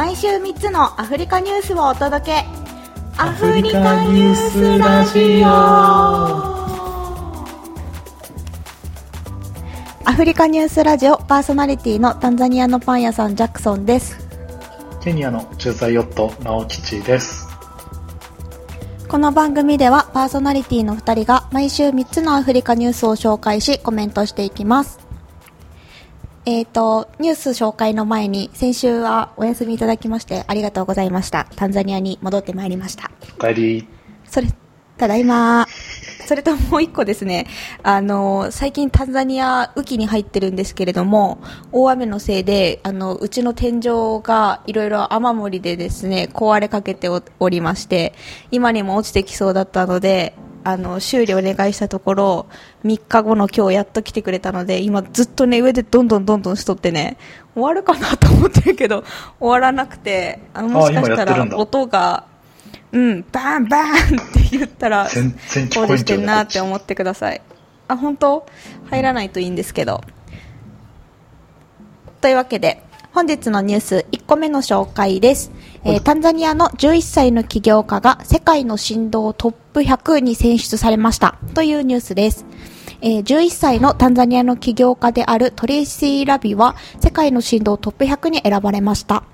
毎週3つのアフリカニュースをお届け。アフリカニュースラジオ。アフリカニュースラジオパーソナリティのタンザニアのパン屋さんジャクソンです。ケニアの駐在ヨット直吉です。この番組ではパーソナリティの2人が毎週3つのアフリカニュースを紹介しコメントしていきますえっ、ー、と、ニュース紹介の前に、先週はお休みいただきましてありがとうございました。タンザニアに戻ってまいりました。お帰り。それ、ただいま。それともう一個ですね、あの、最近タンザニア雨季に入ってるんですけれども、大雨のせいで、あの、うちの天井がいろいろ雨漏りでですね、壊れかけておりまして、今にも落ちてきそうだったので、あの修理お願いしたところ3日後の今日やっと来てくれたので今ずっとね上でどんどんどんどんしとってね終わるかなと思ってるけど終わらなくてあのもしかしたら音がうんバンバンって言ったら全然聞こえてんなって思ってください。あ本当？入らないといいんですけど。というわけで本日のニュース1個目の紹介です、えー、タンザニアの11歳の起業家が世界の振動トップ100に選出されましたというニュースです。えー、11歳のタンザニアの起業家であるトレイシー・ラビは世界の神童トップ100に選ばれました。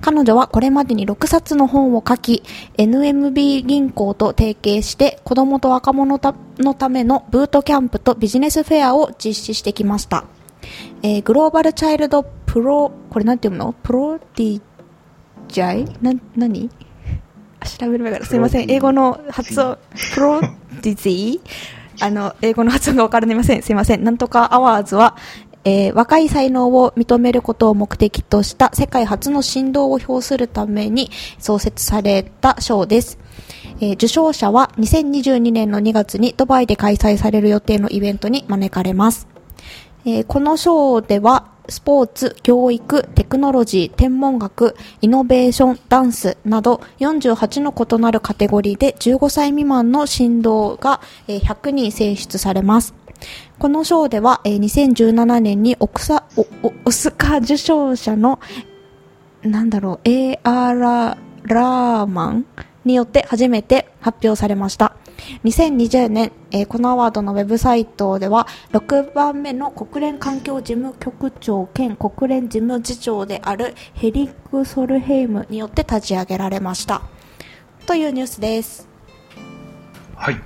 彼女はこれまでに6冊の本を書き、NMB 銀行と提携して子供と若者のためのブートキャンプとビジネスフェアを実施してきました。えー、 Global Child Pro、これなんて読むの？ Prodigy な、なに調べる前からすいません。英語の発音、プロディジーあの、英語の発音がわからません。すいません。なんとかアワーズは、えー、若い才能を認めることを目的とした世界初の振動を表するために創設された賞です。えー、受賞者は2022年の2月にドバイで開催される予定のイベントに招かれます。えー、この賞では、スポーツ、教育、テクノロジー、天文学、イノベーション、ダンスなど48の異なるカテゴリーで15歳未満の振動が100人選出されます。この賞では2017年にオクサオスカー受賞者のなんだろう、A.R. ラーマンによって初めて発表されました。2020年、えー、このアワードのウェブサイトでは6番目の国連環境事務局長兼国連事務次長であるエリック・ソルヘイムによって立ち上げられました。というニュースです。はい。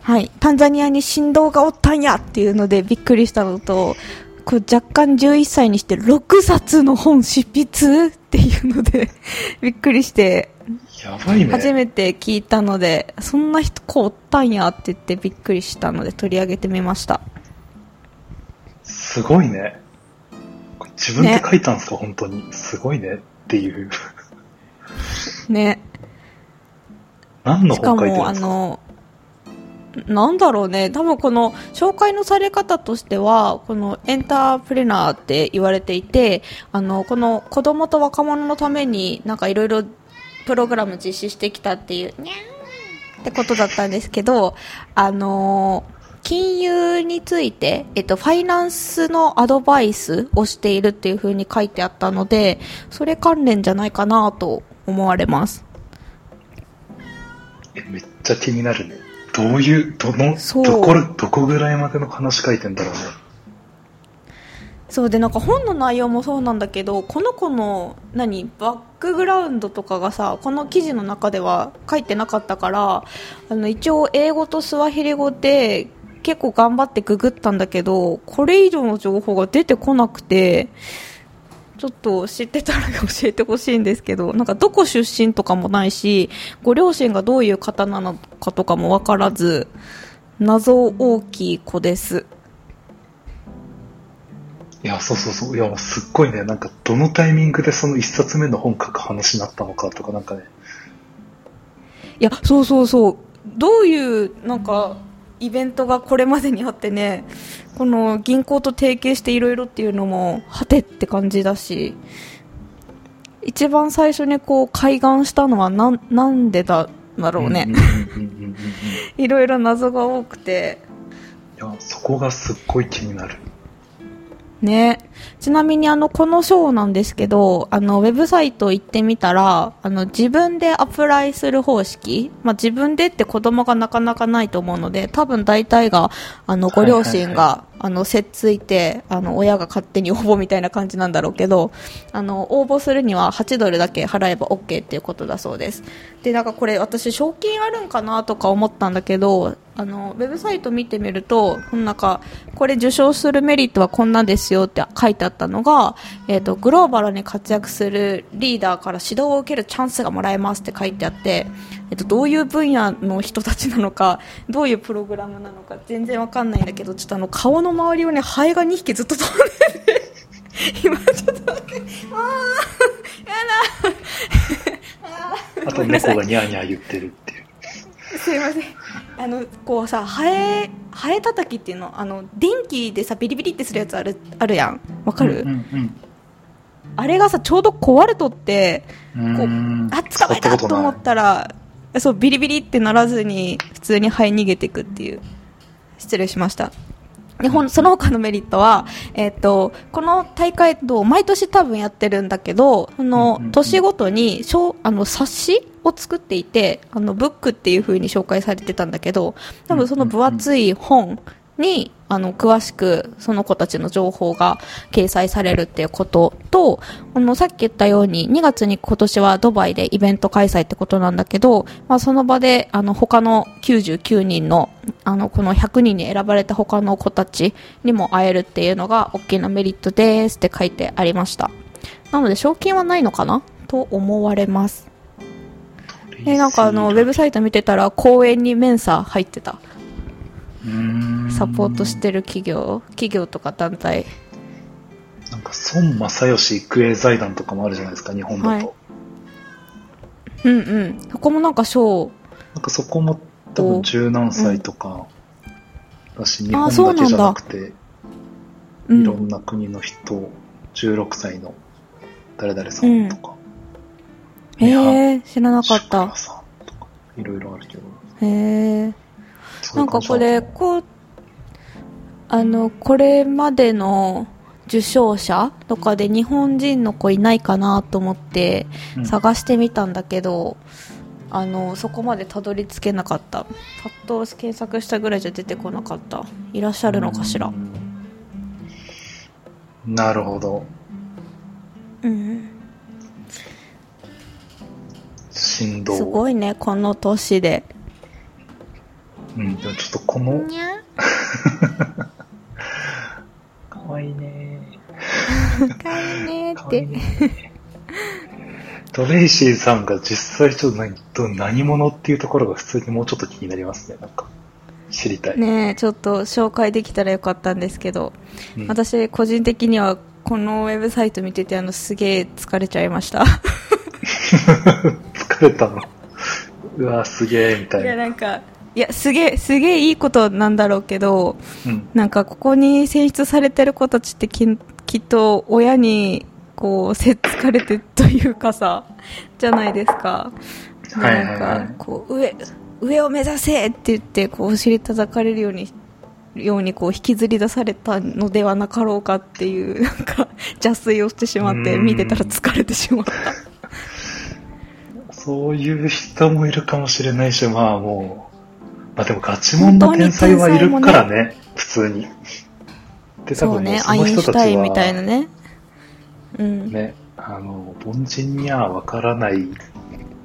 はい。タンザニアに振動がおったんやっていうのでびっくりしたのとこ若干11歳にして6冊の本執筆っていうのでびっくりしてやばいね。初めて聞いたので、そんな人こうおったんやって言ってびっくりしたので取り上げてみました。すごいね。自分で書いたんですか、ね、本当に。すごいねっていう。ね。何の本書いてるんですか？しかも、あの、なんだろうね、多分この紹介のされ方としては、このエンタープレナーって言われていて、あの、この子供と若者のためになんかいろいろプログラム実施してきたっていう、にゃーってことだったんですけど、あのー、金融について、えっと、ファイナンスのアドバイスをしているっていう風に書いてあったので、それ関連じゃないかなと思われます。え、めっちゃ気になるね。どういう、どの、どこ、どこぐらいまでの話書いてんだろうね。そうでなんか本の内容もそうなんだけどこの子の何バックグラウンドとかがさこの記事の中では書いてなかったからあの一応英語とスワヒリ語で結構頑張ってググったんだけどこれ以上の情報が出てこなくてちょっと知ってたら教えてほしいんですけどなんかどこ出身とかもないしご両親がどういう方なのかとかも分からず謎大きい子です。いや、そうそうそう。いや、すっごいね、なんか、どのタイミングでその一冊目の本書く話になったのかとか、なんかね。いや、そうそうそう。どういう、なんか、イベントがこれまでにあってね、この銀行と提携していろいろっていうのも、はてって感じだし、一番最初にこう、開眼したのはな、なんでだ、だろうね。いろいろ謎が多くて。いや、そこがすっごい気になる。ね。ちなみにあの、このショーなんですけど、あの、ウェブサイト行ってみたら、あの、自分でアプライする方式、まあ、自分でって子供がなかなかないと思うので、多分大体が、あの、ご両親が、はいはいあの、せっついて、あの、親が勝手に応募みたいな感じなんだろうけど、あの、応募するには8ドルだけ払えば OK っていうことだそうです。で、なんかこれ私賞金あるんかなとか思ったんだけど、あの、ウェブサイト見てみると、なんか、これ受賞するメリットはこんなんですよって書いてあったのが、えっ、と、グローバルに活躍するリーダーから指導を受けるチャンスがもらえますって書いてあって、えっと、どういう分野の人たちなのか、どういうプログラムなのか全然わかんないんだけど、ちょっとあの、顔の周りをね、ハエが2匹ずっと飛んでて、今ちょっと待って、あ、やだ あと猫がニャーニャー言ってる。すいません。あの、こうさ、ハエ、ハエ叩きっていうの、あの、電気でさ、ビリビリってするやつある、あるやん。わかる、うんうんあれがさ、ちょうど壊れとって、うん。こうーんあ、捕まえたと思ったら、そう、ビリビリってならずに、普通にハエ逃げていくっていう。失礼しました。で、ほん、その他のメリットは、えっ、と、この大会と、毎年多分やってるんだけど、そうんうんのうん、年ごとに、しょうあの、冊子を作っていて、あの、ブックっていう風に紹介されてたんだけど、多分その分厚い本に、あの、詳しく、その子たちの情報が掲載されるっていうことと、あの、さっき言ったように、2月に今年はドバイでイベント開催ってことなんだけど、まあ、その場で、あの、他の99人の、あの、この100人に選ばれた他の子たちにも会えるっていうのが大きなメリットですって書いてありました。なので、賞金はないのかなと思われます。で、なんかあの、ウェブサイト見てたら、公演にメンサ入ってた。うーんサポートしてる企業、企業とか団体。なんか孫正義育英財団とかもあるじゃないですか、日本だと。はいうんうん。そこもなんか賞、なんかそこも多分十何歳とかだし、うなんだだけじゃなくて、うんいろんな国の人、16歳の誰々さんとか、へえ、知らなかったいろいろあるけど。へえ。そうないんかこれ、こう、あの、これまでの受賞者とかで日本人の子いないかなと思ってうん探してみたんだけど、あの、そこまでたどり着けなかった。パッと検索したぐらいじゃ出てこなかった。いらっしゃるのかしらう。んなるほど。うん。振動。すごいね、この年で。うん、でもちょっとこの、に ゃかわいいねかわいいって。ねトレイシーさんが実際ちょっと何ど何者っていうところが普通にもうちょっと気になりますね。なんか、知りたい。ねえちょっと紹介できたらよかったんですけど、うん私個人的にはこのウェブサイト見ててあのすげえ疲れちゃいました 疲れたの。うわ、すげえ、みたいやいな。なんかいやすげえすげえいいことなんだろうけどうん。なんかここに選出されてる子たちってききっと親にこうせっつかれてというかさじゃないですかではいはいなんはいかこう上上を目指せって言ってこうお尻叩かれるようにようにこう引きずり出されたのではなかろうかっていうなんか邪推をしてしまってうん見てたら疲れてしまったそういう人もいるかもしれないし、まあもう、まあでもガチモンの天才はいるからね、普通に。で、多分もうその人たちタインみたいなは、ね。うん、ね、あの、凡人にはわからない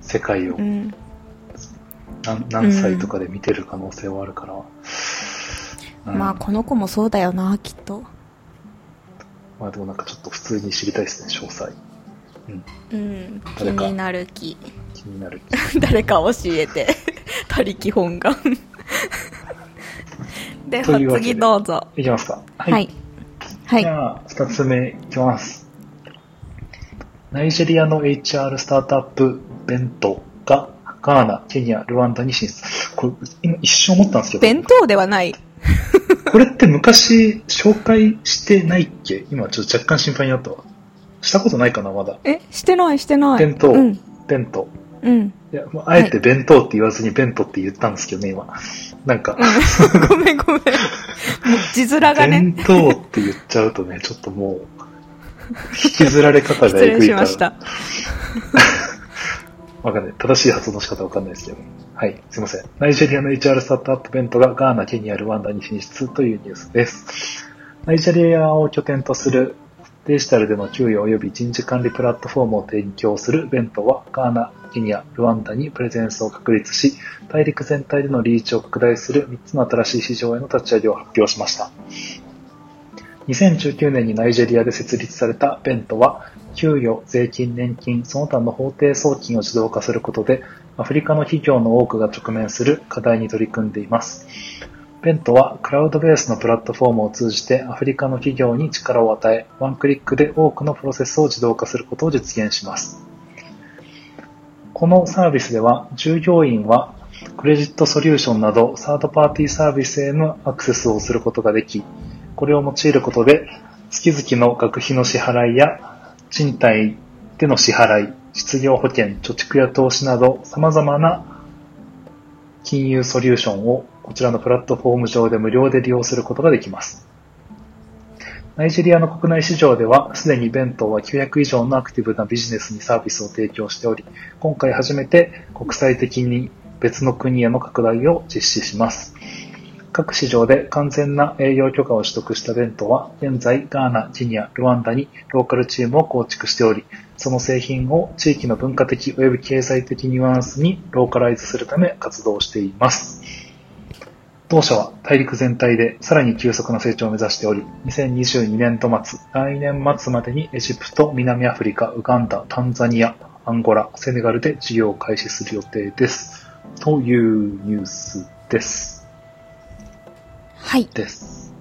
世界をうん、何何歳とかで見てる可能性はあるから。うん。まあこの子もそうだよなきっと。まあでもなんかちょっと普通に知りたいですね、詳細。うん、うん。気になる気。気になる。誰か教えて。他力本願。でで。次どうぞ。いきますか。はい。はい。じゃあ、二つ目いきます。ナイジェリアの HR スタートアップベントがガーナ、ケニア、ルワンダに進出。これ、今一瞬思ったんですけど、弁当ではない。これって昔紹介してないっけ？今ちょっと若干心配になったわ。したことないかな、まだ。えしてないしてない弁当うんベント。うんいや、もうあえて弁当って言わずにベントって言ったんですけどね、今。なんか、ごめんごめん。字面がね。弁当って言っちゃうとね、ちょっともう、引きずられ方が失えぐいから。礼しました。わかんない。正しい発音の仕方わかんないですけど。はい、すいません。ナイジェリアの HR スタートアップベントがガーナ、ケニア、ルワンダに進出というニュースです。ナイジェリアを拠点とするデジタルでの給与及び人事管理プラットフォームを提供するベントはガーナ、ケニア、ルワンダにプレゼンスを確立し、大陸全体でのリーチを拡大する3つの新しい市場への立ち上げを発表しました。2019年にナイジェリアで設立されたベントは、給与、税金、年金、その他の法定送金を自動化することで、アフリカの企業の多くが直面する課題に取り組んでいます。ベントはクラウドベースのプラットフォームを通じてアフリカの企業に力を与え、ワンクリックで多くのプロセスを自動化することを実現します。このサービスでは、従業員はクレジットソリューションなどサードパーティーサービスへのアクセスをすることができ、これを用いることで、月々の学費の支払いや賃貸での支払い、失業保険、貯蓄や投資など様々な金融ソリューションをこちらのプラットフォーム上で無料で利用することができます。ナイジェリアの国内市場では、すでにベントは900以上のアクティブなビジネスにサービスを提供しており、今回初めて国際的に別の国への拡大を実施します。各市場で完全な営業許可を取得したベントは、現在ガーナ、ケニア、ルワンダにローカルチームを構築しており、その製品を地域の文化的及び経済的ニュアンスにローカライズするため活動しています。同社は大陸全体でさらに急速な成長を目指しており、2022年度末、来年末までにエジプト、南アフリカ、ウガンダ、タンザニア、アンゴラ、セネガルで事業を開始する予定です。というニュースです。はい。です。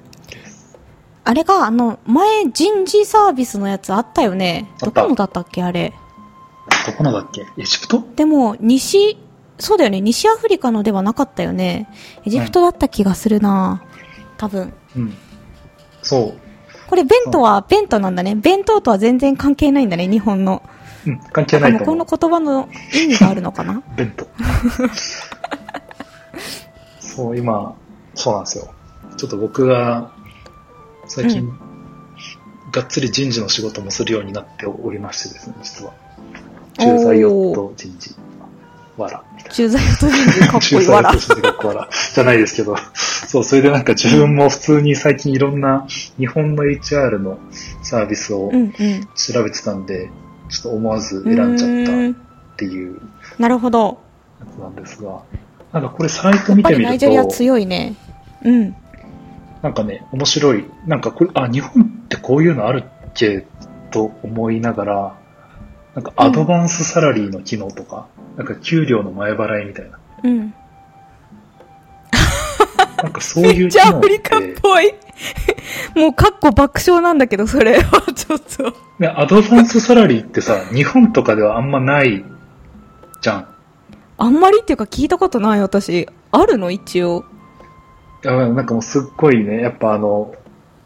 あれが、あの、前人事サービスのやつあったよね。どこのだったっけあれ。どこのだっけ？エジプト？でも、西、そうだよね。西アフリカのではなかったよね。エジプトだった気がするな、多分。うん。そう。これ、ベントは、ベントなんだね。弁当とは全然関係ないんだね、日本の。うん、関係ないとこ。の言葉の意味があるのかな？ベント。そう、今、そうなんですよ。ちょっと僕が、最近、うがっつり人事の仕事もするようになっておりましてですね、実は。駐在ヨット人事、わら、みたいな。駐在と人事、かっこいい。駐在わらヨット。人事、かっこわら。じゃないですけど、そう、それでなんか自分も普通に最近いろんな日本の HR のサービスをうんうん。調べてたんで、ちょっと思わず選んじゃったっていうなるほど。やつなんですが、なんかこれサイト見てみるナイジェリアと、強いね。うん。なんかね、面白い。なんかこれ、あ、日本ってこういうのあるっけ？と思いながら、なんかアドバンスサラリーの機能とか、なんか給料の前払いみたいな。うん。なんかそういうめっちゃ機能っアフリカってぽい。もう、かっこ爆笑なんだけど、それは ちょっと。ね、アドバンスサラリーってさ、日本とかではあんまないじゃん。あんまりっていうか聞いたことない、私。あるの？一応。いやなんかもうすっごいね、やっぱあの、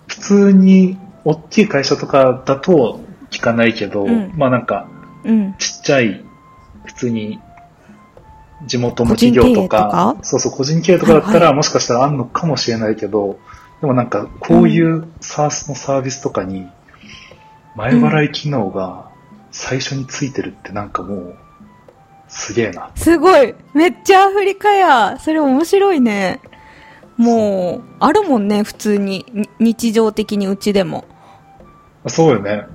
普通に大きい会社とかだと聞かないけど、うんまあなんかうん。ちっちゃい、普通に地元の企業とか、そうそう、個人経営とかだったら、はいはいもしかしたらあんのかもしれないけど、でもなんかこういうサースのサービスとかに前払い機能が最初についてるってなんかもう、すげえな。すごい。めっちゃアフリカや。それ面白いね。もう、あるもんね、普通に。に日常的にうちでも。そうよね。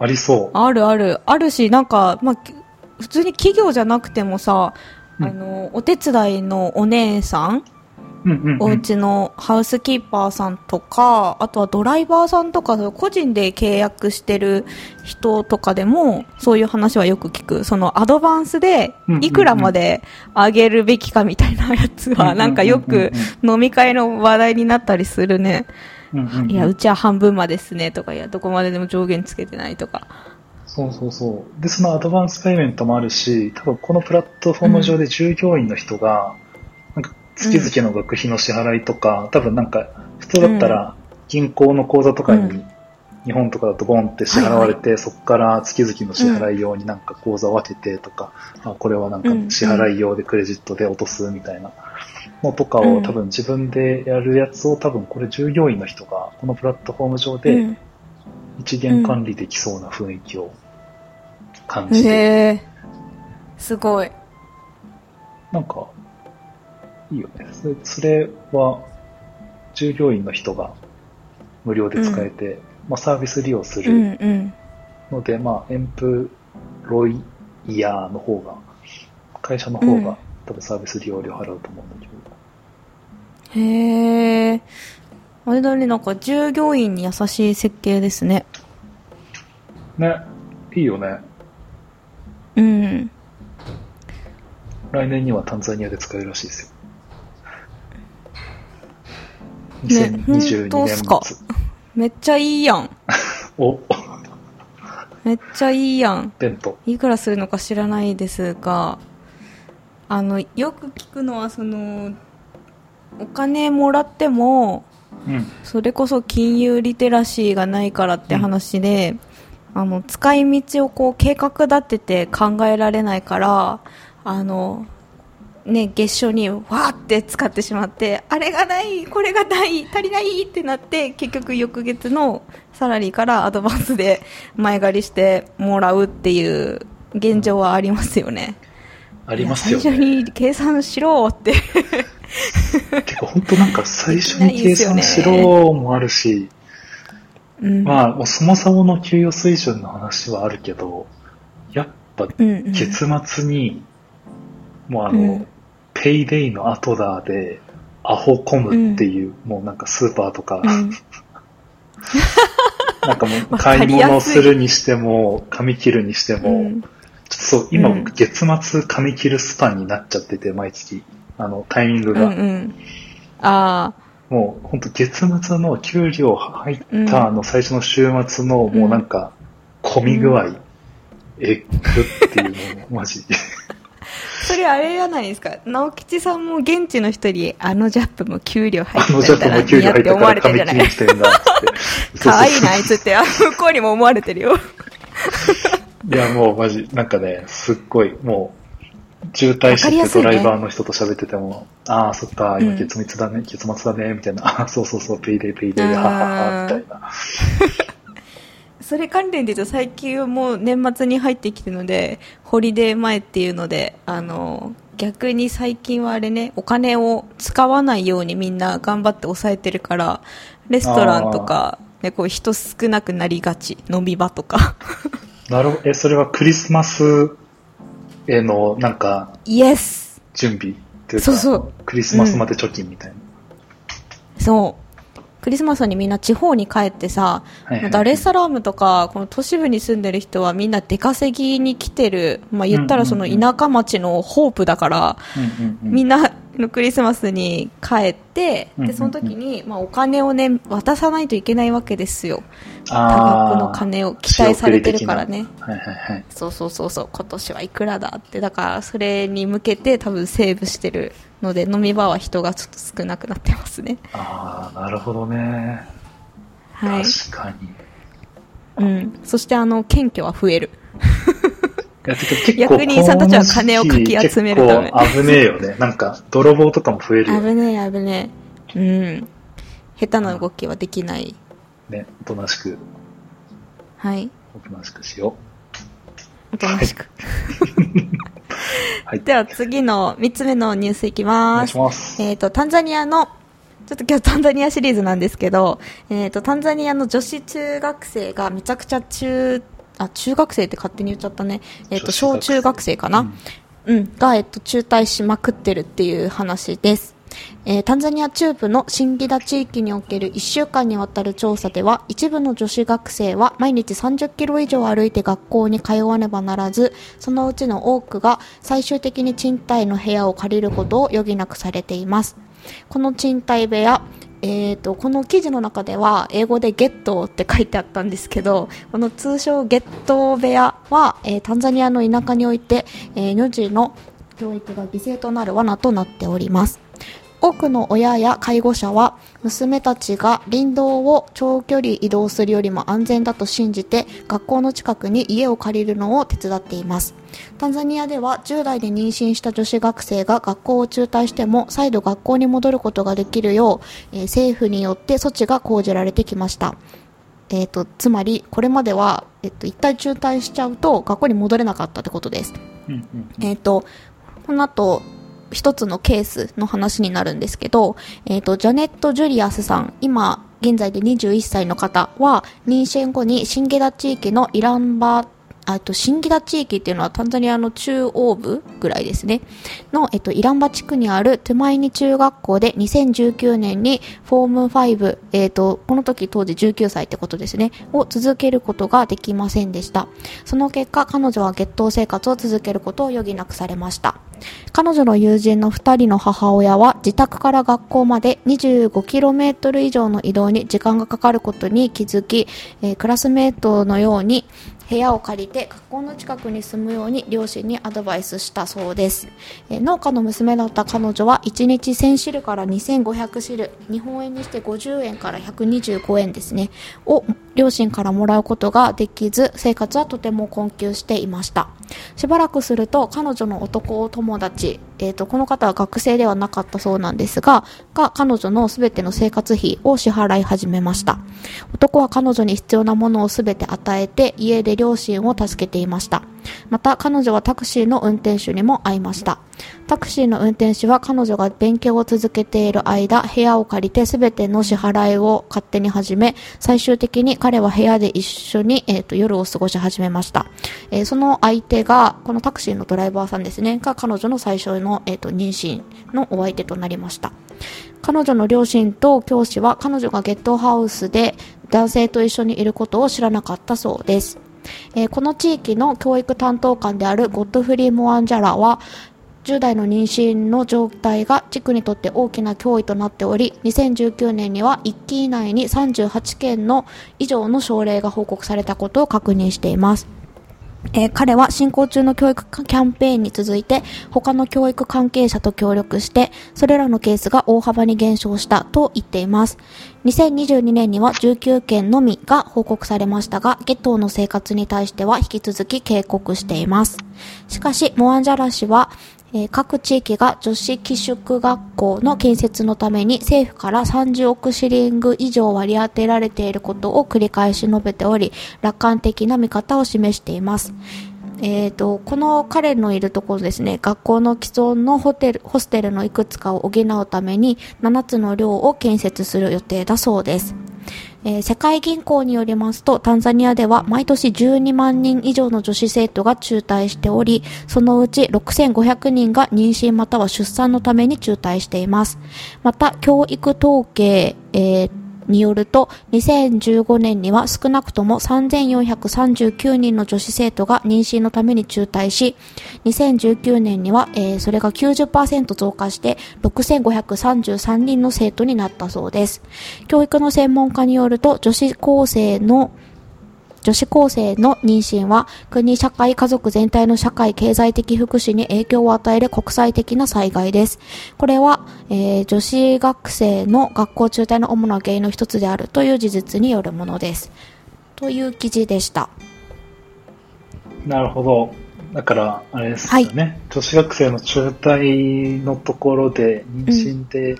ありそう。あるある。あるし、なんか、まあ、き普通に企業じゃなくてもさ、うんあの、お手伝いのお姉さん、うんうん、うん。お家のハウスキーパーさんとか、あとはドライバーさんとか、個人で契約してる人とかでも、そういう話はよく聞く。そのアドバンスでうんうんう、んいくらまで上げるべきかみたいなやつは、なんかよく飲み会の話題になったりするね。うんうんうんいや、うちは半分までですねとか、いや、どこまででも上限つけてないとか。そうそうそう。で、そのアドバンスペイメントもあるし、多分このプラットフォーム上で従業員の人が、なんか月々の学費の支払いとか、多分なんか、普通だったら銀行の口座とかに、うん。日本とかだとボンって支払われて、そこから月々の支払い用になんか口座を分けてとか、あこれはなんか支払い用でクレジットで落とすみたいなのとかうんを多分自分でやるやつを多分これ従業員の人がこのプラットフォーム上うでん一元管理できそうな雰囲気を感じて、へえ。すごい。なんか、いいよね。それそれは、従業員の人が無料で使えて、まあ、サービス利用すうるんうん。ので、まあ、エンプロイヤーの方が、会社の方うんが多分サービス利用料払うと思うんだけど、へえ。あれだね、なんか従業員に優しい設計ですね。ね、いいよね。うん。来年にはタンザニアで使えるらしいですよ。ね2022本当っすか？めっちゃいいやん。お、めっちゃいいやん。弁当。いくらするのか知らないですが、あの、よく聞くのは、その、お金もらっても、うん。それこそ金融リテラシーがないからって話で、あの、使い道をこう計画立てて考えられないから、あの、ね、月初にわーって使ってしまって、あれがない、これがない、足りないってなって、結局翌月のサラリーからアドバンスで前借りしてもらうっていう現状はありますよね。ありますよいや最初ね。に計算しろって。てか本当なんか最初に計算しろもあるし、うん。まあ、もうそもそもの給与水準の話はあるけど、やっぱうんうん、月末に、もうあの、うん。ペイデイの後だで、アホコムっていう、もうなんかスーパーとか、うん。なんかもう 買い物するにしても、髪切るにしても、うん。ちょっとそう、今、うん。月末髪切るスパンになっちゃってて、毎月、あの、タイミングうんが。うん。ああ、もう、本当月末の給料入ったあの最初の週末の、もうなんか、混み具合、えぐっていうのを、マジで。それあれじゃないですか？直吉さんも現地の人に、あのジャップも給料入ってたらジャップも給料入って思われてるじゃない髪切りにしてんだ、つって。可愛いな、あいつって、あ向こうにも思われてるよ。いや、もうマジ、なんかね、すっごい、もう、渋滞しててドライバーの人と喋ってても、ああ、そっか、今うん月末だね、月末だね、みたいな、ああ、そうそうそう、 payday payday で、ははは、みたいな。それ関連で言うと最近はもう年末に入ってきてるので、ホリデー前っていうので、あの、逆に最近はあれね、お金を使わないようにみんな頑張って抑えてるから、レストランとか、ね、こう人少なくなりがち、飲み場とか。なるほど、え、それはクリスマスへの、なんか、イエス準備っていうか、そうそう。クリスマスまで貯金みたいな。そう。クリスマスにみんな地方に帰ってさ、はいはい。ダレッサラームとか、この都市部に住んでる人はみんな出稼ぎに来てる、まあ言ったらその田舎町のホープだから、うんうんうん。みんなのクリスマスに帰って、で、その時に、まあお金をね、渡さないといけないわけですよ。多額の金を期待されてるからね。はいはいはい。そうそうそうそう、今年はいくらだって、だからそれに向けて多分セーブしてるので、飲み場は人がちょっと少なくなってますね。ああ、なるほどね。はい。確かに。うん。そしてあの、謙虚は増える。役人さんたちは金をかき集めるため結構危ねえよね。なんか、泥棒とかも増えるよね。危ねえ危ねえ。うん。下手な動きはできない。ね、おとなしく、はい。おとなしくしよおとなしく。う。はい。では次の3つ目のニュースいきお願いします。ます。えっ、と、タンザニアの、ちょっと今日タンザニアシリーズなんですけど、えっ、と、タンザニアの女子中学生がめちゃくちゃ中、あ、中学生って勝手に言っちゃったね。えっ、と、女子学生小中学生かな、うん、が、えっと、中退しまくってるっていう話です。えータンザニア中部のシンギダ地域における1週間にわたる調査では、一部の女子学生は毎日30キロ以上歩いて学校に通わねばならず、そのうちの多くが最終的に賃貸の部屋を借りることを余儀なくされています。この賃貸部屋、えー、とこの記事の中では英語でゲットって書いてあったんですけどこの通称ゲット部屋は、えータンザニアの田舎において、えー、女児の教育が犠牲となる罠となっております。多くの親や介護者は娘たちが林道を長距離移動するよりも安全だと信じて学校の近くに家を借りるのを手伝っています。タンザニアでは10代で妊娠した女子学生が学校を中退しても再度学校に戻ることができるよう、えー政府によって措置が講じられてきました。えー、とつまりこれまでは、えっと、一体中退しちゃうと学校に戻れなかったってことです。うんうんえっ、と、この後、一つのケースの話になるんですけど、えっ、と、ジャネット・ジュリアスさん、今、現在で21歳の方は、妊娠後にシンゲダ地域のイランバあえっと、シンギダ地域っていうのはタンザニアの中央部ぐらいですね。の、えっと、イランバ地区にあるトゥマイニ中学校で2019年にフォーム5、えっと、この時当時19歳ってことですね、を続けることができませんでした。その結果、彼女は月頭生活を続けることを余儀なくされました。彼女の友人の2人の母親は自宅から学校まで 25km 以上の移動に時間がかかることに気づき、えークラスメートのように部屋を借りて学校の近くに住むように両親にアドバイスしたそうです、えー農家の娘だった彼女は1日1000シルから2500シル日本円にして50円から125円ですね。を両親からもらうことができず生活はとても困窮していました。しばらくすると彼女の男友達、えー、とこの方は学生ではなかったそうなんですがが彼女のすべての生活費を支払い始めました。男は彼女に必要なものをすべて与えて家で両親を助けていました。また彼女はタクシーの運転手にも会いました。タクシーの運転手は彼女が勉強を続けている間部屋を借りて全ての支払いを勝手に始め最終的に彼は部屋で一緒に、えー、と夜を過ごし始めました、えーその相手がこのタクシーのドライバーさんですね。が彼女の最初の、えー、と妊娠のお相手となりました。彼女の両親と教師は彼女がゲットハウスで男性と一緒にいることを知らなかったそうです。えーこの地域の教育担当官であるゴッドフリー・モアンジャラは10代の妊娠の状態が地区にとって大きな脅威となっており2019年には1期以内に38件の以上の症例が報告されたことを確認しています。えー彼は進行中の教育キャンペーンに続いて他の教育関係者と協力してそれらのケースが大幅に減少したと言っています。2022年には19件のみが報告されましたがゲトーの生活に対しては引き続き警告していますしかしモアンジャラ氏はえー各地域が女子寄宿学校の建設のために政府から30億シリング以上割り当てられていることを繰り返し述べており楽観的な見方を示しています。えー、とこの彼のいるところですね学校の既存のホテルホステルのいくつかを補うために7つの寮を建設する予定だそうです。えー世界銀行によりますと、タンザニアでは毎年12万人以上の女子生徒が中退しており、そのうち6500人が妊娠または出産のために中退しています。また、教育統計、えーによると、2015年には少なくとも3439人の女子生徒が妊娠のために中退し、2019年には、えーそれが90%増加して6533人の生徒になったそうです。教育の専門家によると、女子高生の女子高生の妊娠は国、社会、家族全体の社会、経済的福祉に影響を与える国際的な災害です。これは、えー女子学生の学校中退の主な原因の一つであるという事実によるものです。という記事でした。なるほど。だから、あれですよね、女子学生の中退のところで、妊娠で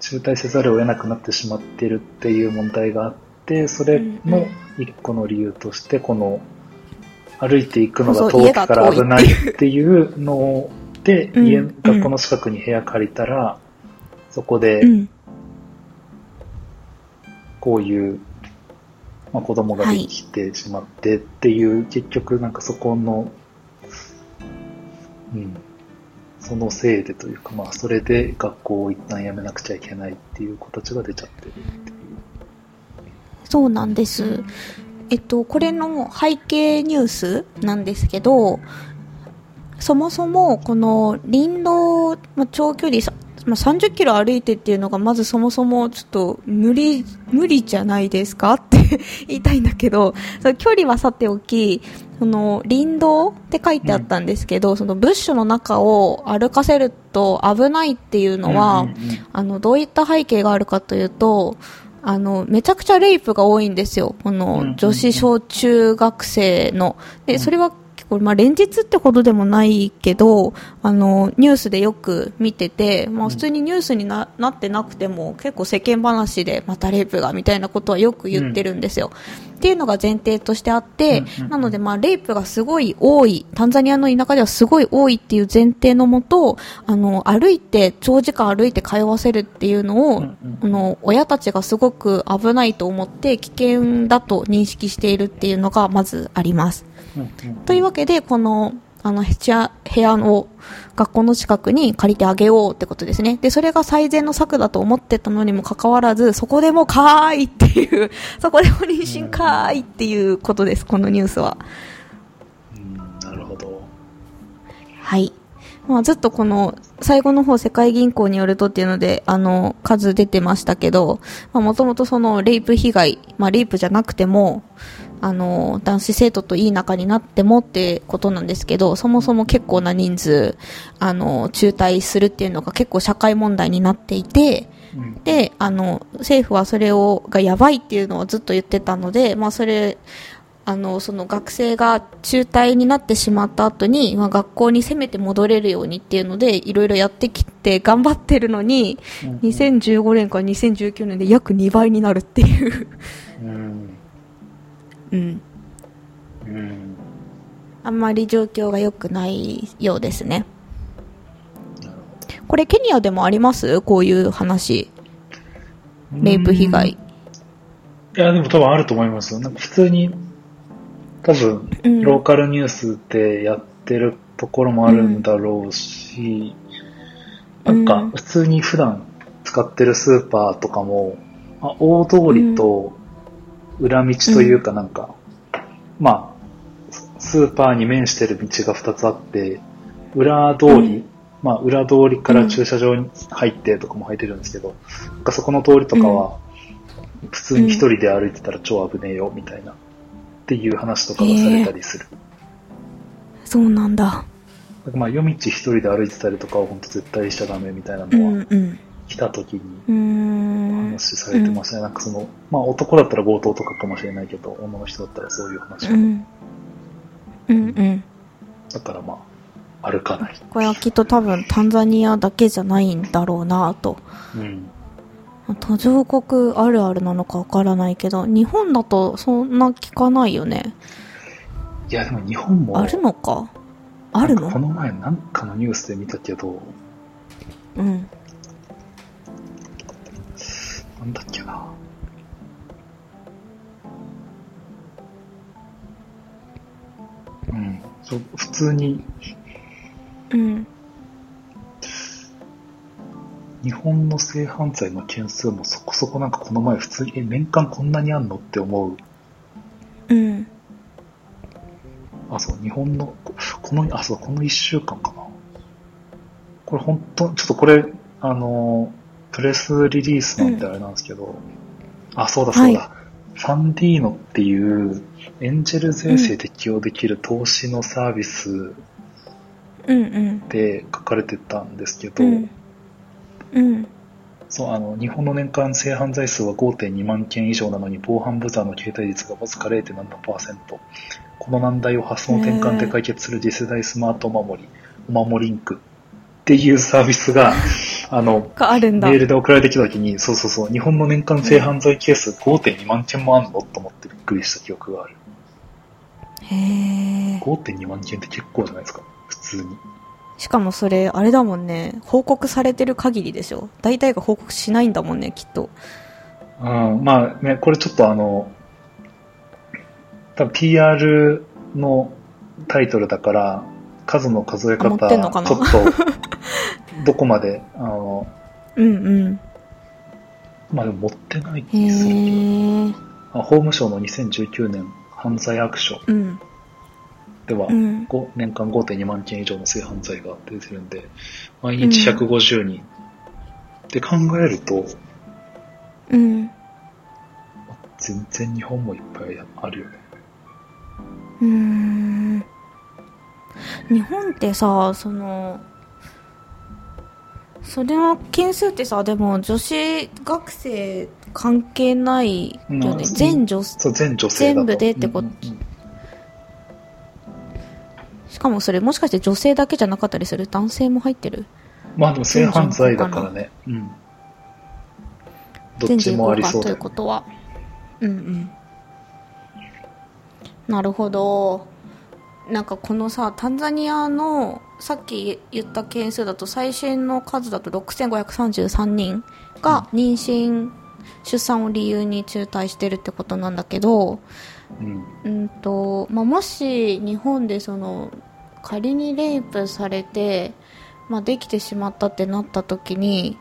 中退せざるを得なくなってしまっているっていう問題があって、それの一個の理由として、この、歩いていくのが遠くから危ないっていう。ので、うん家、うん。学校の近くに部屋借りたら、そこでう、ん。こういう、まあ、子供ができてしまってっていう、結局なんかそこの、うん、そのせいでというか、まあそれで学校を一旦辞めなくちゃいけないっていう子たちが出ちゃってるって。そうなんです。えっと、これの背景ニュースなんですけど、そもそもこの林道、まあ長距離さ、まあ、30キロ歩いてっていうのがまずそもそもちょっと無理、無理じゃないですか？って 言いたいんだけど、その距離はさておき、その林道って書いてあったんですけど、そのブッシュの中を歩かせると危ないっていうのは、うんうんうん。あの、どういった背景があるかというと、あの、めちゃくちゃレイプが多いんですよ。この女子小中学生の。で、それは結構、まあ、連日ってほどでもないけど、あの、ニュースでよく見てて、まあ、普通にニュースにななってなくても、結構世間話で、またレイプが、みたいなことはよく言ってるんですよ。っていうのが前提としてあって、うんうんなので、まあ、レイプがすごい多い、タンザニアの田舎ではすごい多いっていう前提のもと、あの、歩いて、長時間歩いて通わせるっていうのを、うんうんあの、親たちがすごく危ないと思って、危険だと認識しているっていうのがまずあります。というわけで、この、あの、部屋、部屋を学校の近くに借りてあげようってことですね。で、それが最善の策だと思ってたのにもかかわらず、そこでもかーいっていう、そこでも妊娠かーいっていうことです、このニュースは。うんなるほど。はい。まあ、ずっとこの、最後の方、世界銀行によるとっていうので、あの、数出てましたけど、まあ、もともとその、レイプ被害、まあ、レイプじゃなくても、あの、男子生徒といい仲になってもってことなんですけど、そもそも結構な人数、あの、中退するっていうのが結構社会問題になっていて、うん。で、あの、政府はそれを、がやばいっていうのをずっと言ってたので、まあそれ、あの、その学生が中退になってしまった後に、まあ学校にせめて戻れるようにっていうので、いろいろやってきて頑張ってるのに、うん2015年から2019年で約2倍になるっていう。うんうん。うんあんまり状況が良くないようですね。これケニアでもあります？こういう話。どレイプ被害。いや、でも多分あると思いますよ。なんか普通に、多分、うん。ローカルニュースでやってるところもあるんだろうし、うん。なんか普通に普段使ってるスーパーとかも、あ大通りと裏道というかなんか、まあ、ススーパーに面してる道が2つあって、裏通り、うん。まあ裏通りから駐車場に入ってとかも入ってるんですけど、なんかそこの通りとかは、普通に一人で歩いてたら超危ねえよみたいな、っていう話とかがされたりする。そうなんだ。まあ夜道一人で歩いてたりとかは本当絶対しちゃダメみたいなうのはんうん。来た時に。話されてましたね。なんかその、まあ男だったら強盗とかかもしれないけど、女の人だったらそういう話。うん。うんうん。だからまあ、歩かない。これはきっと多分タンザニアだけじゃないんだろうなと。うん。途上国あるあるなのかわからないけど、日本だとそんな聞かないよね。いやでも日本も、あるのか？あるなんかこのの前なんかのニュースで見たけど、うん。なんだっけな。うん。そう普通にうん。日本の性犯罪の件数もそこそこなんかこの前普通に、え、年間こんなにあんのって思う。うん。あ、そう、日本の、ここの、あ、そう、この一週間かな。これ本当ちょっとこれ、あの、プレスリリースなんてあれなんですけど、あ、そうだそうだ。ファンディーノっていう、エンジェル税制適用できる投資のサービスうんうん。で書かれてたんですけど、うん。うん。そう、あの、日本の年間性犯罪数は5.2万件以上なのに、防犯ブザーの携帯率がわずか0.7%。この難題を発想の転換で解決する次世代スマートお守り、お守りンクっていうサービスが、あの、があるんだ。メールで送られてきたときに、そうそうそう、日本の年間性犯罪ケース5.2万件もあんのと思ってびっくりした記憶がある。へえ。5.2万件って結構じゃないですか、普通に。しかもそれ、あれだもんね。報告されてる限りでしょ。大体が報告しないんだもんね、きっと。うん、まあね、これちょっとあの、多分 PR のタイトルだから、数の数え方、ちょっと、どこまで、あの、うんうん。まあでも持ってないへ気するけど、法務省の2019年犯罪悪書うん。では、うん。ご年間5.2万件以上の性犯罪が出てるんで、毎日150人って考えると、うん。全然日本もいっぱいあるよね。うーん。日本ってさ、その、それの件数ってさ、でも女子学生関係ないよね。うん全女、そう、全女性。全部でってことうんうんうんしかもそれもしかして女性だけじゃなかったりする？男性も入ってる？まあでも性犯罪だからね。うん。どっ全ちもあり人口がという。ことは。うんうん。なるほど。なんかこのさ、タンザニアのさっき言った件数だと最新の数だと6533人が妊娠、出産を理由に中退してるってことなんだけど、うん。うんとまあ、もし日本でその仮にレイプされて、まあ、できてしまったってなった時に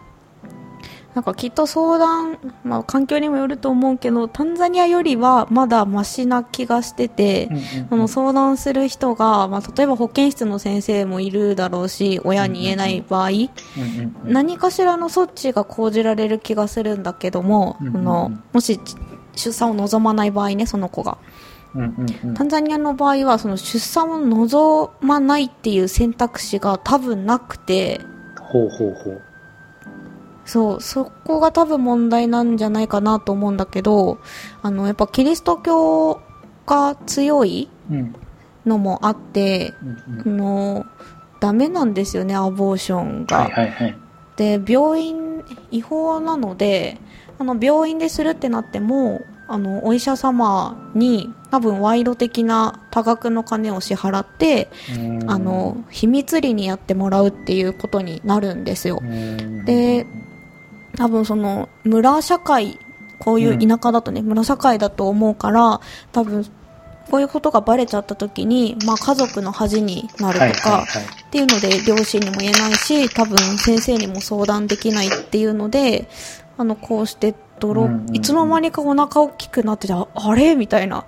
なんかきっと相談、まあ、環境にもよると思うけどタンザニアよりはまだマシな気がしてて、うんうんその相談する人が、まあ、例えば保健室の先生もいるだろうし親に言えない場合、何かしらの措置が講じられる気がするんだけども、うんうんのもし出産を望まない場合ねその子が。タンザニアの場合はその出産を望まないっていう選択肢が多分なくてほうほうほう。そうそこが多分問題なんじゃないかなと思うんだけどあのやっぱキリスト教が強いうん。のもあってうんのダメなんですよねアボーションが、はいはいはい。で病院違法なのであの病院でするってなってもあのお医者様に多分賄賂的な多額の金を支払ってうん。あの秘密裏にやってもらうっていうことになるんですよ。うん。で多分その村社会こういう田舎だとね、村社会だと思うから多分こういうことがバレちゃった時に、まあ、家族の恥になるとか。っていうので両親にも言えないし多分先生にも相談できないっていうのであのこうして泥、うんうんうん。いつの間にかお腹大きくなっててああれ？みたいな。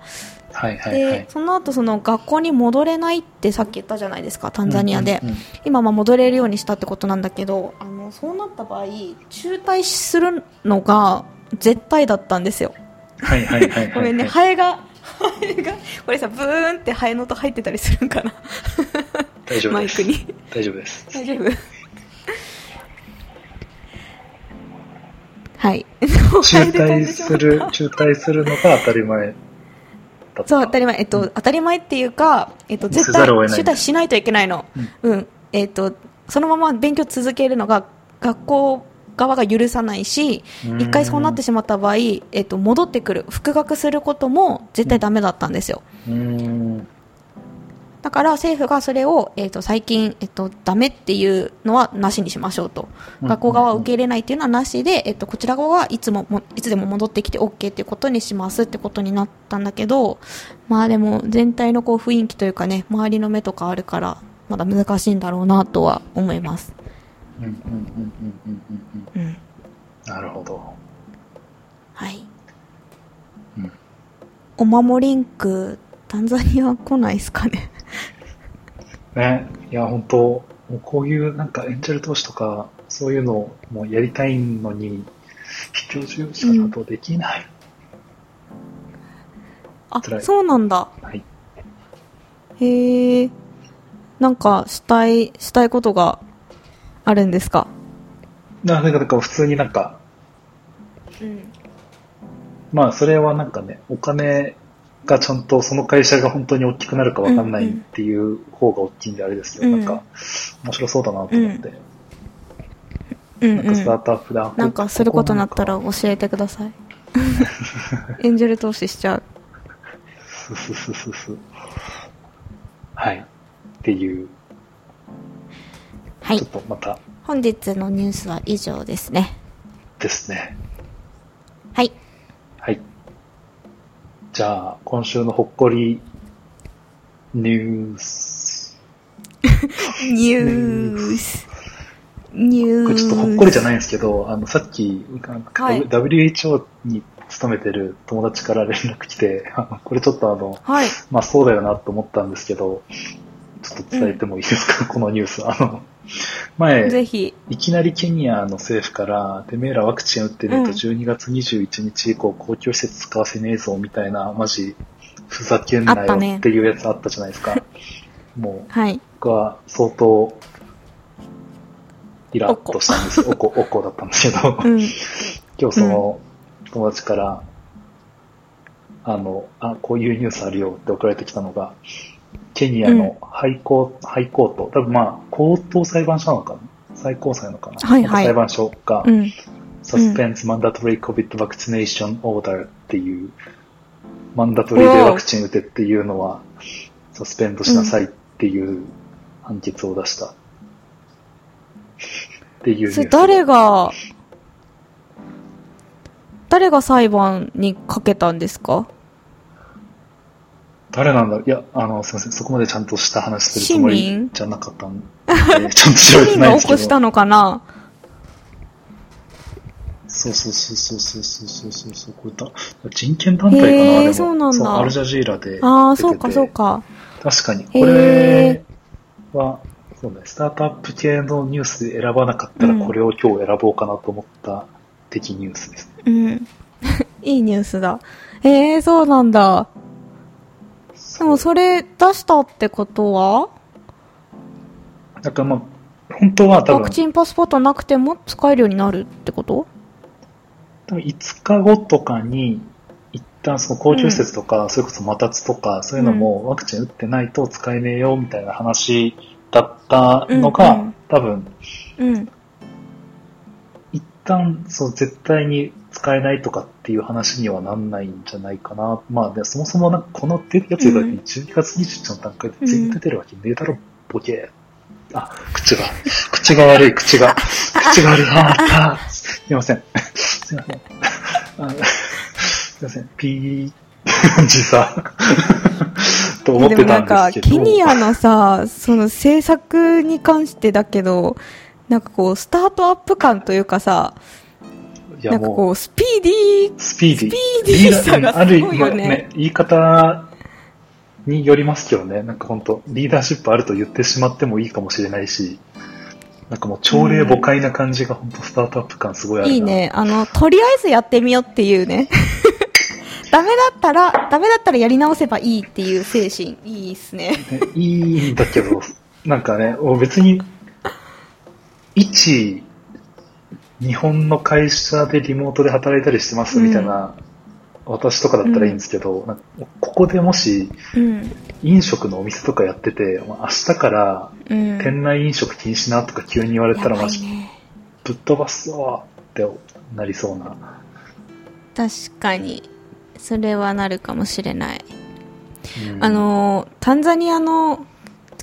はいはいはでい。その後その学校に戻れないってさっき言ったじゃないですかタンザニアで、うんうんうん。今まあ戻れるようにしたってことなんだけどあのそうなった場合中退するのが絶対だったんですよはいはいはいはい。ごめんねハエがハエがこれさブーンってハエの音入ってたりするんかな大丈夫です。マイクに大丈夫です。大丈夫はい中退する、中退するのが当たり前。そう、当たり前。えっと、当たり前っていうか、えっと、絶せ対、中退しないといけないの。うん。えっと、そのまま勉強続けるのが、学校側が許さないし、うん一回そうなってしまった場合、えっと、戻ってくる、復学することも絶対ダメだったんですよ。だから政府がそれを、えっと、最近、えっと、ダメっていうのはなしにしましょうと。うん学校側は受け入れないっていうのはなしで、えっと、こちら側はいつもも、いつでも戻ってきて OK っていうことにしますってことになったんだけど、まあでも全体のこう雰囲気というかね、周りの目とかあるから、まだ難しいんだろうなとは思います。うんうんうんうんうんうんうん。うん。なるほど。はい。うん。お守りんく、タンザニア来ないですかね。ね。いや、本当もうこういうなんかエンジェル投資とか、そういうのをもうやりたいのに、必要重視だとできない。あ辛い、そうなんだ。はい。へえ。なんか、したい、したいことがあるんですか？ななんか、なんか普通になんか、うん。まあ、それはなんかね、お金がちゃんとその会社が本当に大きくなるかわかんないっていう方が大きいんであれですけど、うんなんか、面白そうだなと思って、うんなんかスターうん。トアップだ。なんかすることになったら教えてください。エンジェル投資しちゃう。ススススス。はい。っていう、はいちょっ。とまた本日のニュースは以上ですね。ですね。はい。はい。じゃあ、今週のほっこりニュース。ニュース。ニュース。これちょっとほっこりじゃないんですけど、あの、さっき、はい WHO に勤めてる友達から連絡来て、これちょっとあの、はい。まあそうだよなと思ったんですけど、ちょっと伝えてもいいですか、このニュース。あの、前、ぜひ。いきなりケニアの政府から、てめえらワクチン打ってねえとうん12月21日以降公共施設使わせねえぞみたいな、マジ、ふざけんなよあっていうやつあったじゃないですか。もう、はい。僕は相当、イラッとしたんですよ。おこ、おこだったんですけど、うん。今日その友達から、あの、あ、こういうニュースあるよって送られてきたのが、ケニアのハイコー、ハイコート、多分まあ、高等裁判所なのかな？最高裁なのかな？はいはい。裁判所が、うん。Suspends Mandatory COVID Vaccination Order っていう、マンダトリーでワクチン打てっていうのは、サスペンドしなさいっていう判決を出した。っていう誰が、誰が裁判にかけたんですか？誰なんだろう？いや、あの、すいません。そこまでちゃんとした話するつもり市民？じゃなかったんで、ちゃんと調べて市民ないんですけど。が起こしたのかなそうそうそうそうそうそうそうそうこれだ人権団体かなへーでもそうなんだアルジャジーラで。ああ、そうかそうか。確かに、こへれは、そうね、スタートアップ系のニュースで選ばなかったら、うんこれを今日選ぼうかなと思った的ニュースですね。うん。いいニュースだ。へえ、そうなんだ。でもそれ出したってことは？だからまあ、本当は多分ワク、チンパスポートなくても使えるようになるってこと？多分5日後とかに、一旦その公共施設とか、それこそ摩擦とか、そういうのもワクチン打ってないと使えねえよみたいな話だったのが、うん。うん。多分、うん。一旦そう絶対に使えないとかっていう話にはなんないんじゃないかな。まあ、でそもそもなんかこの出るやつがうん12月21日の段階で全員出てるわけねえだろ、ボケ。あ、口が、口が悪い、口が、口が悪い。ああった。すいません。すいません。あすいません。ピー、時差。と思ってたんでもなんか、ですけど。ケニアのさ、その政策に関してだけど、なんかこう、スタートアップ感というかさ、いやもうなんかこう、スピーディー、スピーディー。スピーディーさがすごいよねある意味言い方によりますけどね、なんか本当リーダーシップあると言ってしまってもいいかもしれないし、なんかもう朝礼誤解な感じが本当スタートアップ感すごいあるな。いいね。あの、とりあえずやってみようっていうね。ダメだったら、ダメだったらやり直せばいいっていう精神。いいっすね。ねいいんだけど、なんかね、別に、一、日本の会社でリモートで働いたりしてますみたいな、私とかだったらいいんですけど、なんかここでもしうん。飲食のお店とかやってて、まあ明日からうん。店内飲食禁止なとか急に言われたらマジいね。ぶっ飛ばすわってなりそうな。確かに。それはなるかもしれない。うんあ、の、タンザニアの、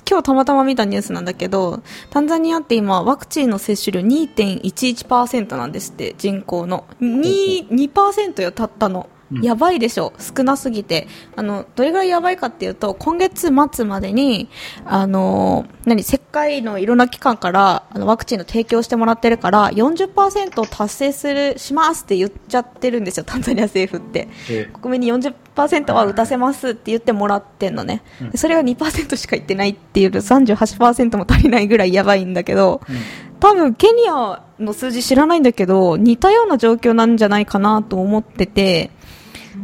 今日たまたま見たニュースなんだけど、タンザニアって今、ワクチンの接種量2.11%なんですって、人口の。2、2%よ、たったの。うん。やばいでしょ。少なすぎて。あの、どれぐらいやばいかっていうと、今月末までに、あの、何、世界のいろんな機関から、あの、ワクチンの提供してもらってるから、40%を達成する、しますって言っちゃってるんですよ、タンザニア政府って。え国民に40%は打たせますって言ってもらってんのね、それが2%しか言ってないっていうと38%も足りないぐらいやばいんだけどうん。多分ケニアの数字知らないんだけど似たような状況なんじゃないかなと思ってて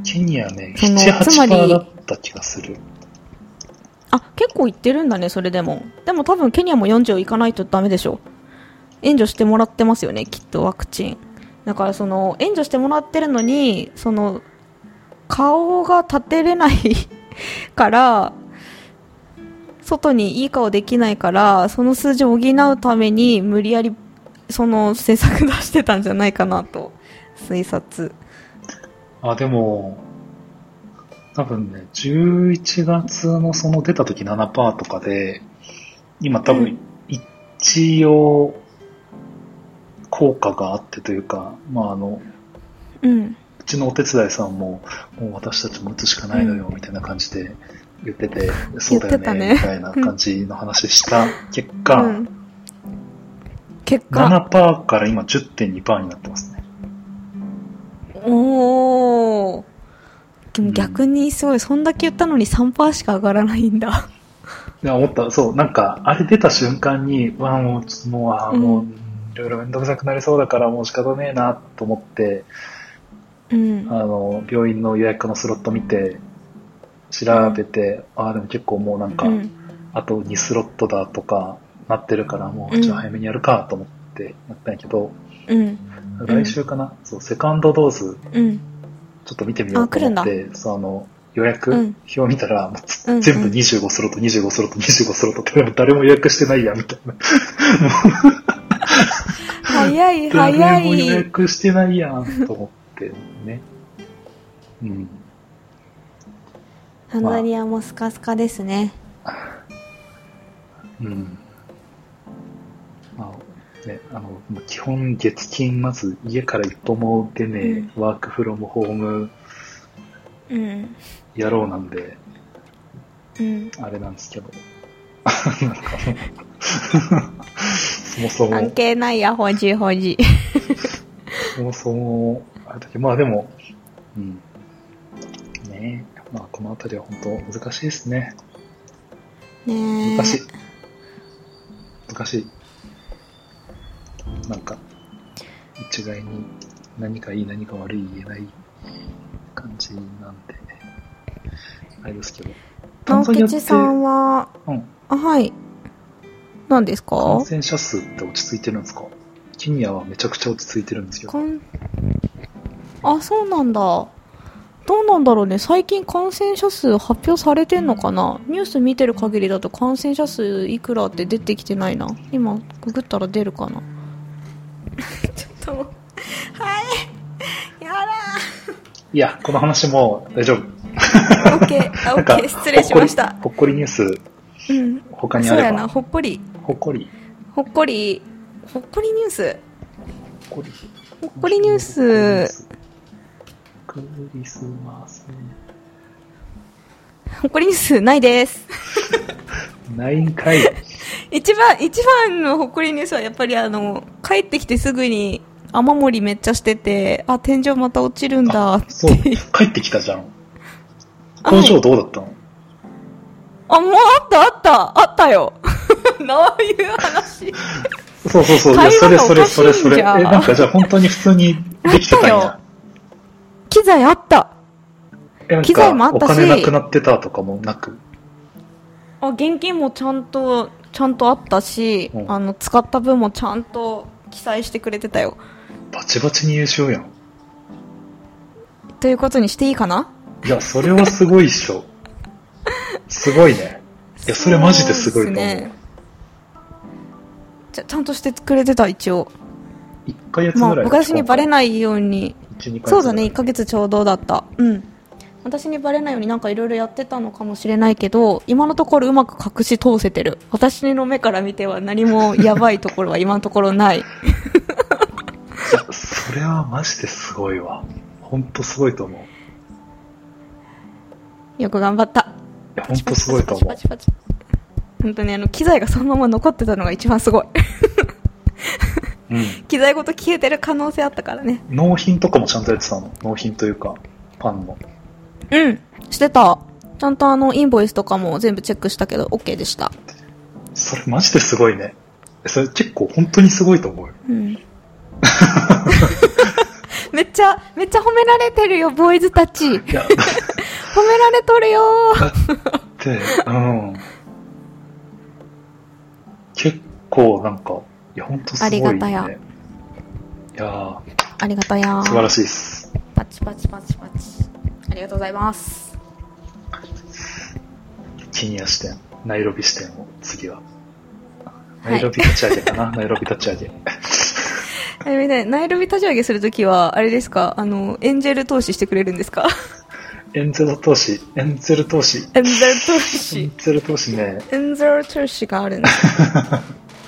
ケニアね、その7、つまり8%だった気がする。あ結構いってるんだねそれでも。でも多分ケニアも40いかないとダメでしょ。援助してもらってますよねきっとワクチン。だからその援助してもらってるのにその顔が立てれない から外にいい顔できないからその数字を補うために無理やりその政策出してたんじゃないかなと。推察あ、でも、多分ね、11月のその出た時7%とかで、今多うん。分一応効果があってというか、まああの、うん。うちのお手伝いさんも、もう私たちも打つしかないのよ、みたいな感じで言ってて、そうだよね、ね。みたいな感じの話した。結果、うん。結果。7%から今10.2%になってますね。おー。でも逆にすごい、そんだけ言ったのに3%しか上がらないんだ。いや、思った。そう、なんか、あれ出た瞬間に、わあ、もう、ちょっともう、あーもう、うんいろいろめんどくさくなりそうだから、もう仕方ねえな、と思って、うんあ。の、病院の予約のスロット見て、調べて、ああ、でも結構もうなんか、うん。あと2スロットだとか、なってるから、もう、うんじゃあ早めにやるか、と思ってやったんやけど、うん。来週かな、そう、セカンドドーズ、うん。ちょっと見てみようと思って、そう、あの、予約うん表見たら、全部25スロット、25スロット、25スロットって、誰も予約してないや、みたいな。早い、誰早も予い。約してないやん、と思ってね。うん。タンザニアもスカスカですね。うん。まあ、ね、あの、基本月金、まず家から一歩も出ねえ、ワークフロムホームうん。野郎なんで、うん。あれなんですけど。なんかもうそもそも、関係ないや、ほじほじ。そもそも、あれだけど、まあでも、うん。ねえ、まあこのあたりは本当難しいですね。ねえ。難しい。難しい。なんか、一概に何かいい何か悪い言えない感じなんで、あれですけど。直吉さんは、うん。あ、はい。何ですか？感染者数って落ち着いてるんですか？ケニアはめちゃくちゃ落ち着いてるんですよ。あ、そうなんだ。どうなんだろうね。最近感染者数発表されてんのかな？ニュース見てる限りだと感染者数いくらって出てきてないな。今、ググったら出るかな。ちょっともう、はい。やだいや、この話も大丈夫。ー。オッケー、あオッケー、失礼しました。ほっこりほっこりニュース、うん。他にあれば。そうやな、ほっこり。ほっこり。ほっこり、ほっこりニュース。ほっこり。ほっこりニュース。クリスマス。ほっこりニュースないです。ないんかい。一番、一番のほっこりニュースはやっぱりあの、帰ってきてすぐに雨漏りめっちゃしてて、あ、天井また落ちるんだって。そう、帰ってきたじゃん。工場どうだったの？あ、もうあったあったあったよ。どういう話？そうそうそう。いや、会それそれそれそれ。え、なんかじゃあ本当に普通にできてたんや。機材あった。機材もあかったしお金なくなってたとかもなく。あ、現金もちゃんと、ちゃんとあったし、うんあの、使った分もちゃんと記載してくれてたよ。バチバチに優秀やん。ということにしていいかな？いや、それはすごいっしょ。すごいね。いや、それマジですごいと思う。ねちゃちゃんとしてくれてた、一応。1ヶ月まあ、ぐらい。私にバレないように。1、2ヶ月そうだね、1ぐヶ月ちょうどだった。うん。私にバレないようになんかいろいろやってたのかもしれないけど、今のところうまく隠し通せてる。私の目から見ては何もやばいところは今のところない。らい。いや、それはマジですごいわ。ほんとすごいと思う。いよく頑張った。や、ほんとすごいと思うパ。チパチパチパチ本当にあの、機材がそのまま残ってたのが一番すごい。うん。機材ごと消えてる可能性あったからね。納品とかもちゃんとやってたの？納品というか、パンの。うん。してた。ちゃんとあの、インボイスとかも全部チェックしたけど、OK でした。それマジですごいね。それ結構本当にすごいと思うよ。うん。めっちゃ、めっちゃ褒められてるよ、ボーイズたち。褒められとるよで、うん。結構なんか、いや、ほんとすごい、ね。ありがたやいやーありがとうや素晴らしいです。パチパチパチパチ。ありがとうございます。ケニア支店、ナイロビ支店を次は。いナイロビ立ち上げかな、ナイロビ立ち上げ。え、みね、ナイルビ立ち上げするときは、あれですか？あの、エンジェル投資してくれるんですか？エンゼル投資、エンゼル投資。エンゼル投エ資ン。ゼル投資ね、エンゼル投資があるんで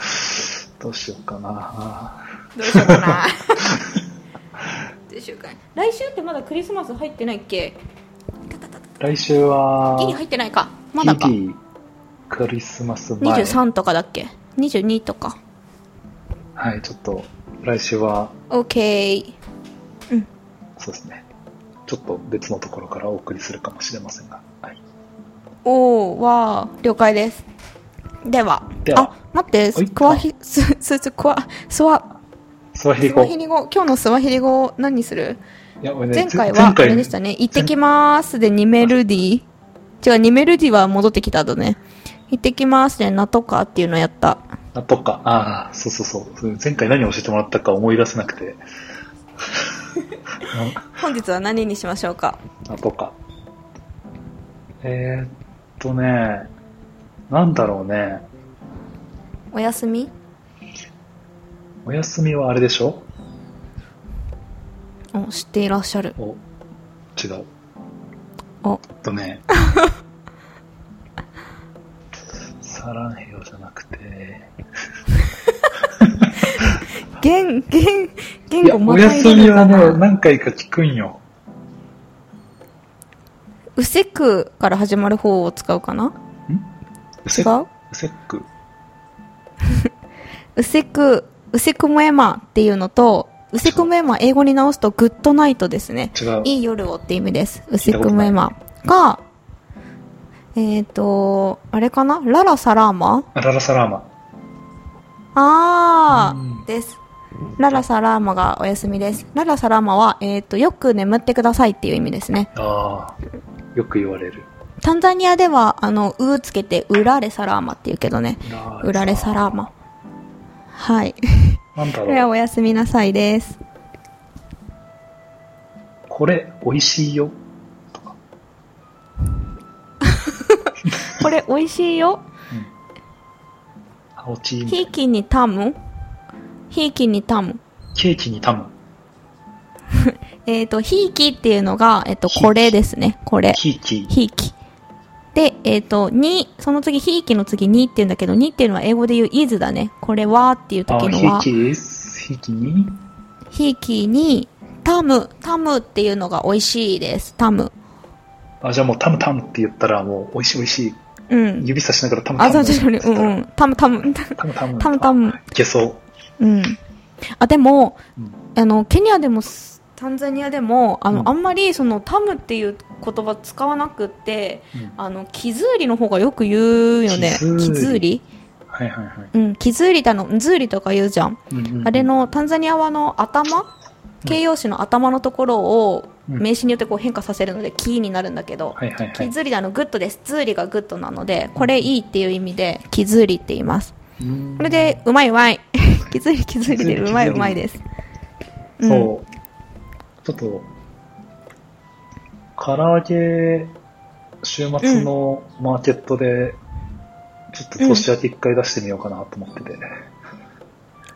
す。どうしようかな。どうしようかな。どうしよう。来週ってまだクリスマス入ってないっけ？来週は、ギリ入ってないか。まだか。クリスマス前。23とかだっけ ?22 とか。はい、ちょっと、来週は、OK。そうですね。ちょっと別のところからお送りするかもしれませんが。はい。おー、わー、了解です。では、ではあ、待ってはい、クワヒ、す、す、す、クワ、スワ、スワヒリ語。今日のスワヒリ語何にする？いや俺ね前回は、あれでしたね、行ってきまーすで2メルディ違う、2メルディは戻ってきたとね。行ってきますでナとかっていうのやった。あとか、ああ、そうそうそう。前回何を教えてもらったか思い出せなくて。本日は何にしましょうか？あとか。えー、っとね、なんだろうね。お休み？お休みはあれでしょ？お、知っていらっしゃる。お、違う。お、えっとね、サランヘヨじゃなくて、言、言、言語まおたいで休みはね、何回か聞くんよ。うせくから始まる方を使うかな？うう？うせっく？うせく、うせくもえまっていうのと、うせくもえま英語に直すとグッドナイトですね。違う。いい夜をって意味です。うせくもえまが、えっ、ー、と、あれかな？ララサラーマ？あララサラーマ。あうんー、です。ララサラーマがお休みです。ララサラーマは、えっ、と、よく眠ってくださいっていう意味ですね。ああ、よく言われる。タンザニアでは、あの、うーつけて、ウラレサラーマって言うけどね。ウラレサラーマ。はい。なんだこれはろう。おやすみなさいです。これ、美味しいよ。これ美味しいよ。青チーム。ひいきにタム？ひいきにタム。ケーキにタム。えっ、と、 hiki っていうのが、えっ、と、 hiki これですね。これ。 hiki。hiki。で、えっ、と、 ni、その次、 hiki の次 ni って言うんだけど、 ni っていうのは英語で言う is だね。これはっていうあ、時のは、 hi ki です。 hiki ni？ hiki ni、tamu、tamu っていうのが美味しいです。 tamu。あ、じゃあもう tamu tamu って言ったらもう美味しい美味しい。うん。指さしながら tamu ta あ、 mu。そう、確かに、うんうん。 tamu tamu。tamu tamu。tamu tamu あ。いけそう。うん。あ、でも、うんあの、ケニアでも、タンザニアでも、あの、うんあんまり、その、 tamu っていう言葉使わなくって、うんあの、 kizuri の方がよく言うよね。 kizuri はいはいはい。うん、 kizuri だの、 nzuri とか言うじゃん。うんうんうんあれ、の、タンザニアはあの、頭？形容詞の頭のところを、うん名詞によってこう変化させるので、 ki になるんだけど、はいはいはい。 kizuri であの、グッドです。 zuri がグッドなので、これいいっていう意味で、 kizuri って言います。うんこれで、うまいうまい。キズーリキズーリでうまいうまいです。うんそう。ちょっと、唐揚げ、週末のマーケットで、ちょっと年明け一回出してみようかなと思ってて。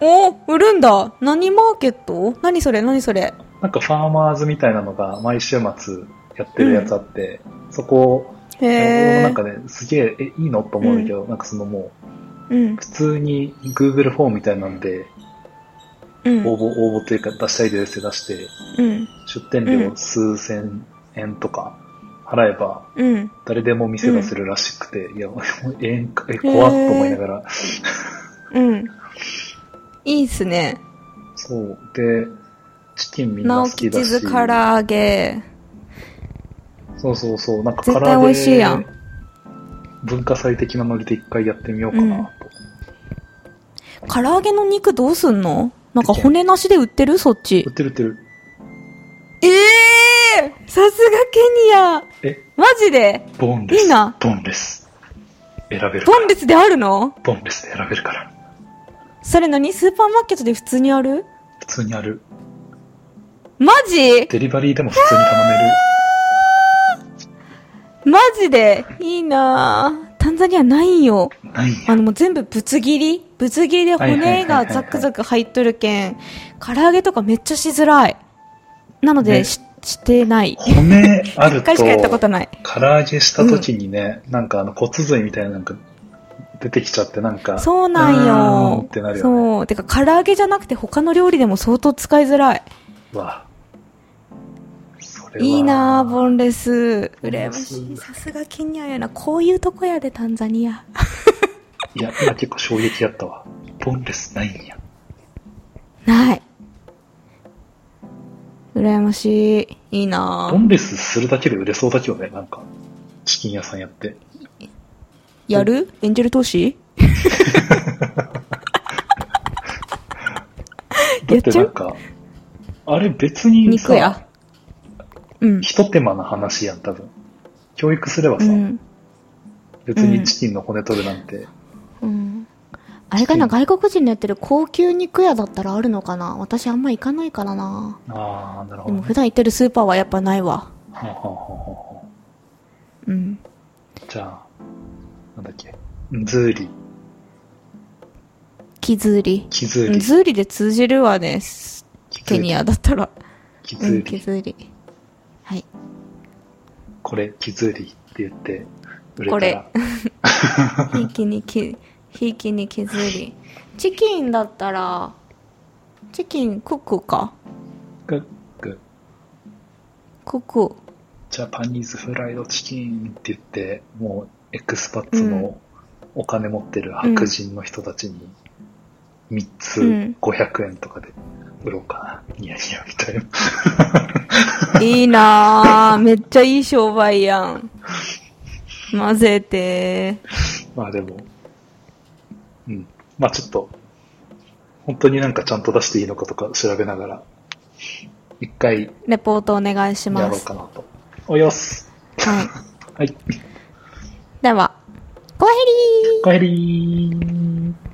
おー売るんだ何マーケット？何それ？何それ？なんかファーマーズみたいなのが毎週末やってるやつあって、そこ、へー。なんかね、すげえ、え、いいの？と思うんだけど、なんかそのもうんう、。普通に Google フォームみたいなんで、うん。応募、応募というか出したいですって出して、うん。出店料数千円とか払えば、うん。誰でも店出せるらしくて、いや、もうええんか、え、怖っと思いながら、うん。いいっすね。そう。で、チキンみんな直好きだし。吉ズ唐揚げ。そうそうそう。なんか絶対美味しいやん。文化祭的なノリで一回やってみようかなと。唐揚げの肉どうすんの？なんか骨なしで売ってる？そっち売っ。てる売ってる。ええー、さすがケニアえ、マジで？ボンレス。いいなボンレス。選べる。ボンレスであるの？ボンレスで選べるから。それ何？スーパーマーケットで普通にある？普通にある。マジ？デリバリーでも普通に頼める。マジで？いいなぁ。ザニアないんよ。あのもう全部ぶつ切り？ぶつ切りで骨がザクザク入っとるけん、唐揚げとかめっちゃしづらい。なので、ねし、してない。骨ある一回しかやったことと、ない。唐揚げした時にね、なんかあの骨髄みたいななんか出てきちゃってなんか、そうなんよっ。てなるよね。そう。てか、唐揚げじゃなくて他の料理でも相当使いづらい。うわ。いいなぁ、ボンレス。羨ましい。さすがケニアやな。こういうとこやで、タンザニア。いや、今結構衝撃やったわ。ボンレスないんや。ない。羨ましい。いいなぁ。ボンレスするだけで売れそうだけどね、なんか。チキン屋さんやって。やる？エンジェル投資？だってなんか、あれ別に肉やさ、。うん。一手間な話やん、多分。教育すればさ、うん。別にチキンの骨取るなんて、うん。あれかな、外国人のやってる高級肉屋だったらあるのかな？私あんま行かないからな。ああ、なるほでもど、ね。普段行ってるスーパーはやっぱないわ。はあはあはあはあうん。じゃあ、なんだっけ。 zuri、 kizuri。うん、 kizuri、zuri で通じるわね。ケニアだったら。うん、 kizuri、kizuri。はい。これ、 kizuri って言って、売れこれ hiki ni ki、hiki ni kizuri。チキンだったら、チキンクックか？クック、クック。ジャパニーズフライドチキンって言って、もう、エクスパッツのお金持ってる白人の人たちに、3つうん500円とかで売ろうかな。ニヤニヤみたいな。いいなぁ。めっちゃいい商売やん。混ぜて。まあでも、うん。まあちょっと、本当になんかちゃんと出していいのかとか調べながら、一回レポートお願いしやます。ろうかなと。およす。はい。はい。では、ごへりーおかえりー。